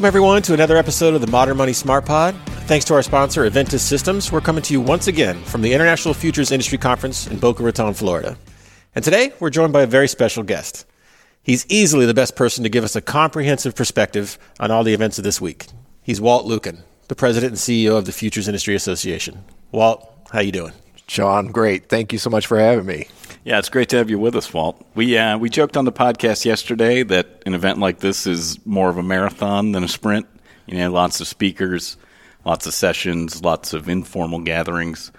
Welcome, everyone, to another episode of the Modern Money Smart Pod. Thanks to our sponsor, Aventus Systems, we're coming to you once again from the International Futures Industry Conference in Boca Raton, Florida. And today, we're joined by a very special guest. He's easily the best person to give us a comprehensive perspective on all the events of this week. He's Walt Lukken, the president and CEO of the Futures Industry Association. Walt, how you doing? Sean, great. Thank you so much for having me. Yeah, it's great to have you with us, Walt. We uh, we joked on the podcast yesterday that an event like this is more of a marathon than a sprint. You know, lots of speakers, lots of sessions, lots of informal gatherings.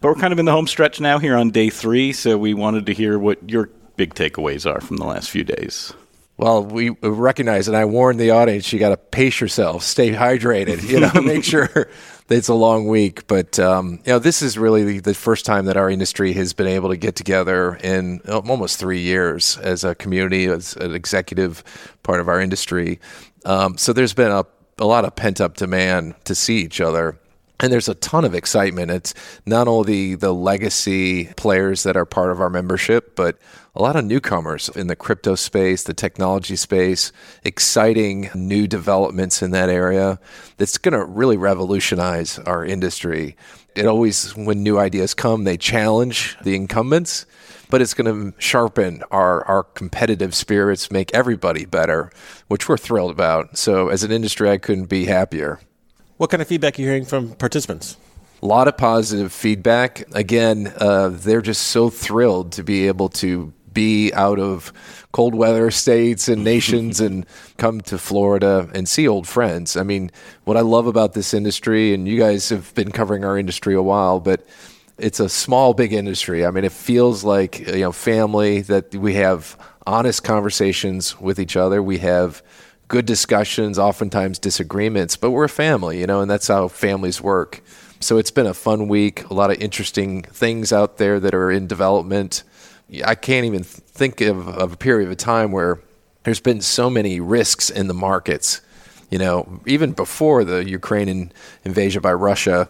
But we're kind of in the home stretch now here on day three, so we wanted to hear what your big takeaways are from the last few days. Well, we recognize, and I warned the audience, you got to pace yourself, stay hydrated, you know, make sure it's a long week. But, um, you know, this is really the first time that our industry has been able to get together in almost three years as a community, as an executive part of our industry. Um, so there's been a, a lot of pent up demand to see each other and there's a ton of excitement. It's not only the legacy players that are part of our membership, but a lot of newcomers in the crypto space, the technology space, exciting new developments in that area that's going to really revolutionize our industry. It always, when new ideas come, they challenge the incumbents, but it's going to sharpen our, our competitive spirits, make everybody better, which we're thrilled about. So, as an industry, I couldn't be happier. What kind of feedback are you hearing from participants? A lot of positive feedback. Again, uh, they're just so thrilled to be able to be out of cold weather states and nations and come to Florida and see old friends. I mean, what I love about this industry, and you guys have been covering our industry a while, but it's a small, big industry. I mean, it feels like you know family that we have honest conversations with each other. We have good discussions, oftentimes disagreements, but we're a family, you know, and that's how families work. So it's been a fun week, a lot of interesting things out there that are in development. I can't even think of, of a period of time where there's been so many risks in the markets. You know, even before the Ukrainian invasion by Russia,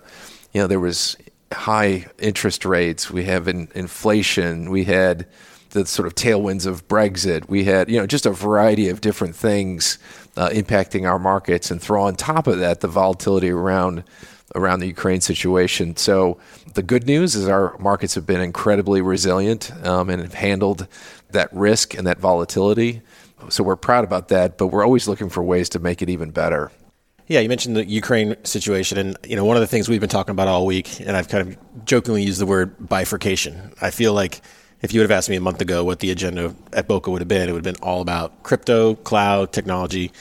you know, there was high interest rates. We have in, inflation. We had the sort of tailwinds of Brexit. We had, you know, just a variety of different things uh, impacting our markets, and throw on top of that the volatility around around the Ukraine situation. So the good news is our markets have been incredibly resilient um, and have handled that risk and that volatility. So we're proud about that, but we're always looking for ways to make it even better. Yeah, you mentioned the Ukraine situation, and you know one of the things we've been talking about all week, and I've kind of jokingly used the word bifurcation. I feel like if you would have asked me a month ago what the agenda at Boca would have been, it would have been all about crypto, cloud, technology.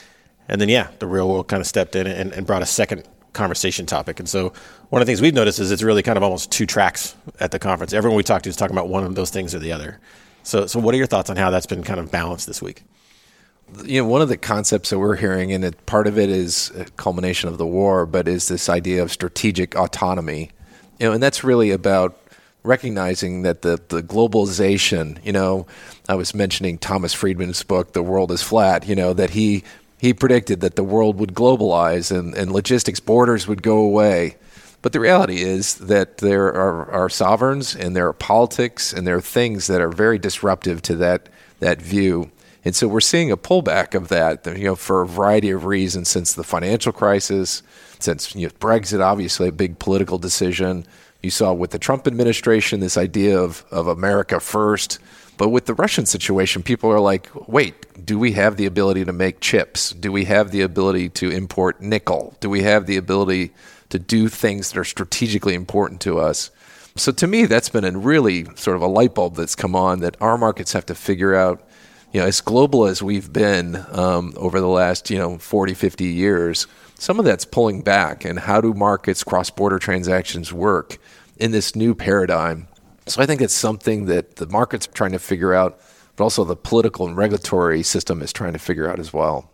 And then, yeah, the real world kind of stepped in and, and brought a second conversation topic. And so, one of the things we've noticed is it's really kind of almost two tracks at the conference. Everyone we talk to is talking about one of those things or the other. So, so what are your thoughts on how that's been kind of balanced this week? You know, one of the concepts that we're hearing, and it, part of it is a culmination of the war, but is this idea of strategic autonomy. You know, and that's really about recognizing that the, the globalization, you know, I was mentioning Thomas Friedman's book, The World is Flat, you know, that he, he predicted that the world would globalize and, and logistics borders would go away. But the reality is that there are, are sovereigns and there are politics and there are things that are very disruptive to that, that view. And so we're seeing a pullback of that, you know, for a variety of reasons since the financial crisis, since you know, Brexit, obviously a big political decision, you saw with the Trump administration this idea of, of America first. But with the Russian situation, people are like, wait, do we have the ability to make chips? Do we have the ability to import nickel? Do we have the ability to do things that are strategically important to us? So to me, that's been a really sort of a light bulb that's come on that our markets have to figure out. You know, as global as we've been um, over the last, you know, 40, 50 years, some of that's pulling back. And how do markets, cross border transactions work? in this new paradigm. So I think it's something that the market's are trying to figure out, but also the political and regulatory system is trying to figure out as well.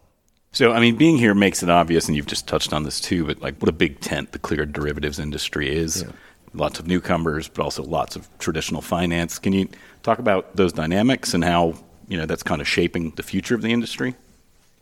So, I mean, being here makes it obvious, and you've just touched on this too, but like what a big tent the cleared derivatives industry is. Yeah. Lots of newcomers, but also lots of traditional finance. Can you talk about those dynamics and how, you know, that's kind of shaping the future of the industry?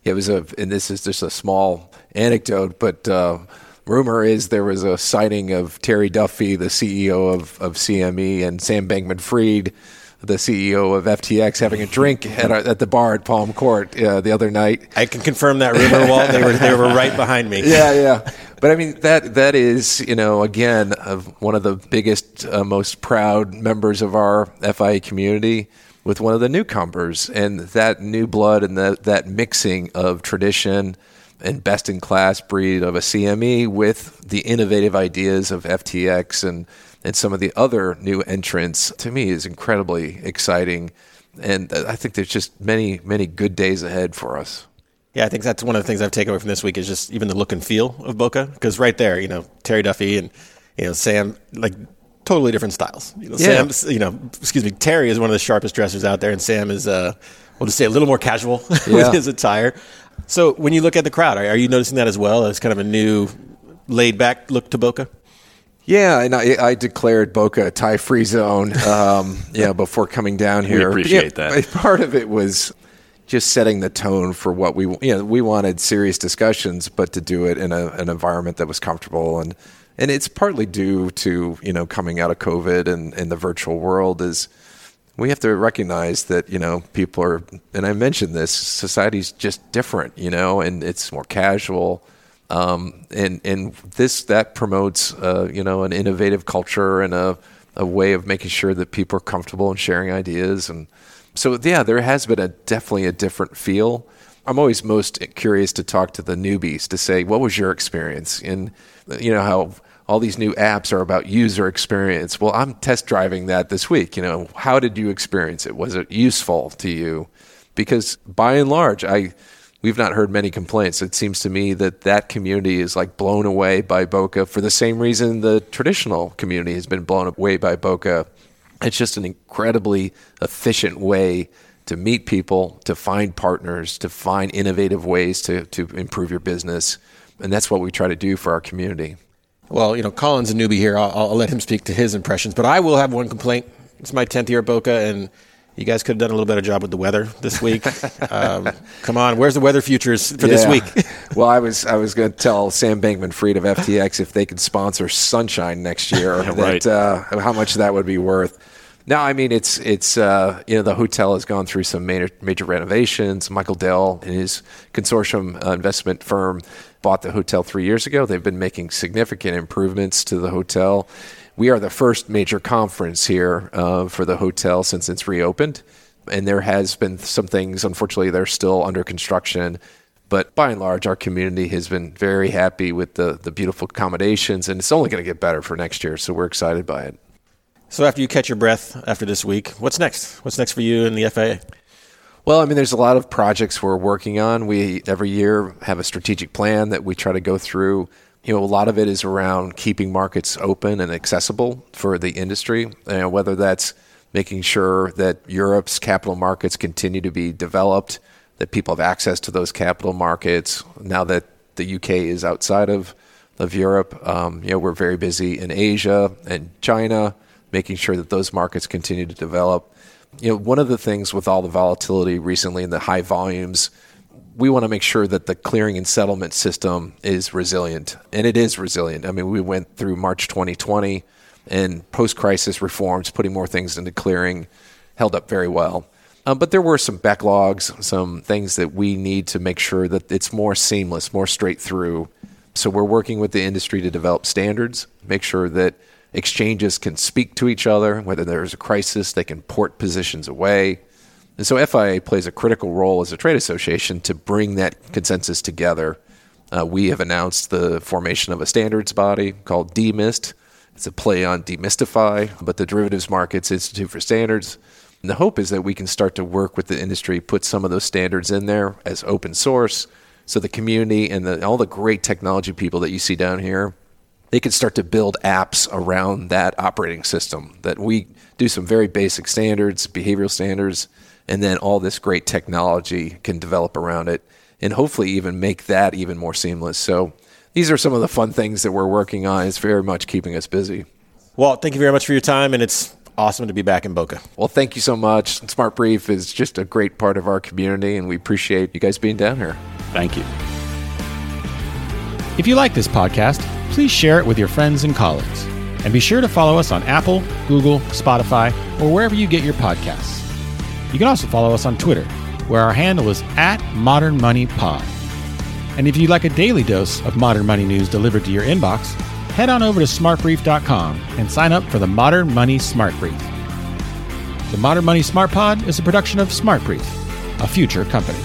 It was a, and this is just a small anecdote, but uh, rumor is there was a sighting of Terry Duffy, the CEO of, of CME, and Sam Bankman Fried the CEO of FTX having a drink at, our, at the bar at Palm Court uh, the other night. I can confirm that rumor, Walt. They were they were right behind me. Yeah, yeah. But I mean that that is you know again of one of the biggest, uh, most proud members of our FIA community with one of the newcomers, and that new blood and that that mixing of tradition and best in class breed of a CME with the innovative ideas of FTX and and some of the other new entrants to me is incredibly exciting. And I think there's just many, many good days ahead for us. Yeah, I think that's one of the things I've taken away from this week is just even the look and feel of Boca. Because right there, you know, Terry Duffy and you know Sam, like totally different styles. You know, Yeah. Sam, you know, excuse me, Terry is one of the sharpest dressers out there, and Sam is, uh, we'll just say, a little more casual Yeah. with his attire. So when you look at the crowd, are, are you noticing that as well as kind of a new, laid back look to Boca? Yeah, and I, I declared Boca a tie-free zone, um, you know, before coming down here. appreciate Yeah, that. Part of it was just setting the tone for what we, you know, we wanted serious discussions, but to do it in a, an environment that was comfortable, and and it's partly due to you know coming out of COVID and in the virtual world is we have to recognize that you know people are, and I mentioned this, society's just different, you know, and it's more casual. Um, and and this that promotes uh, you know an innovative culture and a, a way of making sure that people are comfortable and sharing ideas. And so yeah there has been a definitely a different feel. I'm always most curious to talk to the newbies to say what was your experience? And you know how all these new apps are about user experience well i'm test driving that this week you know how did you experience it was it useful to you because by and large i we've not heard many complaints. It seems to me that that community is like blown away by Boca for the same reason the traditional community has been blown away by Boca. It's just an incredibly efficient way to meet people, to find partners, to find innovative ways to, to improve your business. And that's what we try to do for our community. Well, you know, Colin's a newbie here. I'll, I'll let him speak to his impressions, but I will have one complaint. It's my 10th year at Boca, and you guys could have done a little better job with the weather this week. um, come on, where's the weather futures for this week? well, I was I was going to tell Sam Bankman Fried of FTX if they could sponsor Sunshine next year, Right. that uh, how much that would be worth. No, I mean it's it's uh, you know the hotel has gone through some major major renovations. Michael Dell and his consortium uh, investment firm bought the hotel three years ago. They've been making significant improvements to the hotel. We are the first major conference here uh, for the hotel since it's reopened, and there has been some things. Unfortunately, they're still under construction. But by and large, our community has been very happy with the, the beautiful accommodations, and it's only going to get better for next year. So we're excited by it. So after you catch your breath after this week, what's next? What's next for you and the FIA? Well, I mean, there's a lot of projects we're working on. We every year have a strategic plan that we try to go through. You know, a lot of it is around keeping markets open and accessible for the industry. You know, whether that's making sure that Europe's capital markets continue to be developed, that people have access to those capital markets. Now that the UK is outside of of Europe, um, you know, we're very busy in Asia and China, making sure that those markets continue to develop you know, one of the things with all the volatility recently and the high volumes, we want to make sure that the clearing and settlement system is resilient. And it is resilient. I mean, we went through March 2020 and post crisis reforms, putting more things into clearing, held up very well. Um, but there were some backlogs, some things that we need to make sure that it's more seamless, more straight through. So we're working with the industry to develop standards, make sure that exchanges can speak to each other. Whether there's a crisis, they can port positions away. And so FIA plays a critical role as a trade association to bring that consensus together. Uh, we have announced the formation of a standards body called DMIST. It's a play on demystify, but the Derivatives Markets Institute for Standards. And the hope is that we can start to work with the industry, put some of those standards in there as open source, so the community and the, all the great technology people that you see down here they could start to build apps around that operating system that we do some very basic standards behavioral standards and then all this great technology can develop around it and hopefully even make that even more seamless. So these are some of the fun things that we're working on. It's very much keeping us busy. Walt, thank you very much for your time, and it's awesome to be back in Boca. well thank you so much. Smart brief is just a great part of our community and we appreciate you guys being down here. Thank you. If you like this podcast, please share it with your friends and colleagues. And be sure to follow us on Apple, Google, Spotify, or wherever you get your podcasts. You can also follow us on Twitter, where our handle is at Modern Money Pod. And if you'd like a daily dose of modern money news delivered to your inbox, head on over to smartbrief.com and sign up for the Modern Money Smart Brief. The Modern Money Smart Pod is a production of Smart Brief, a future company.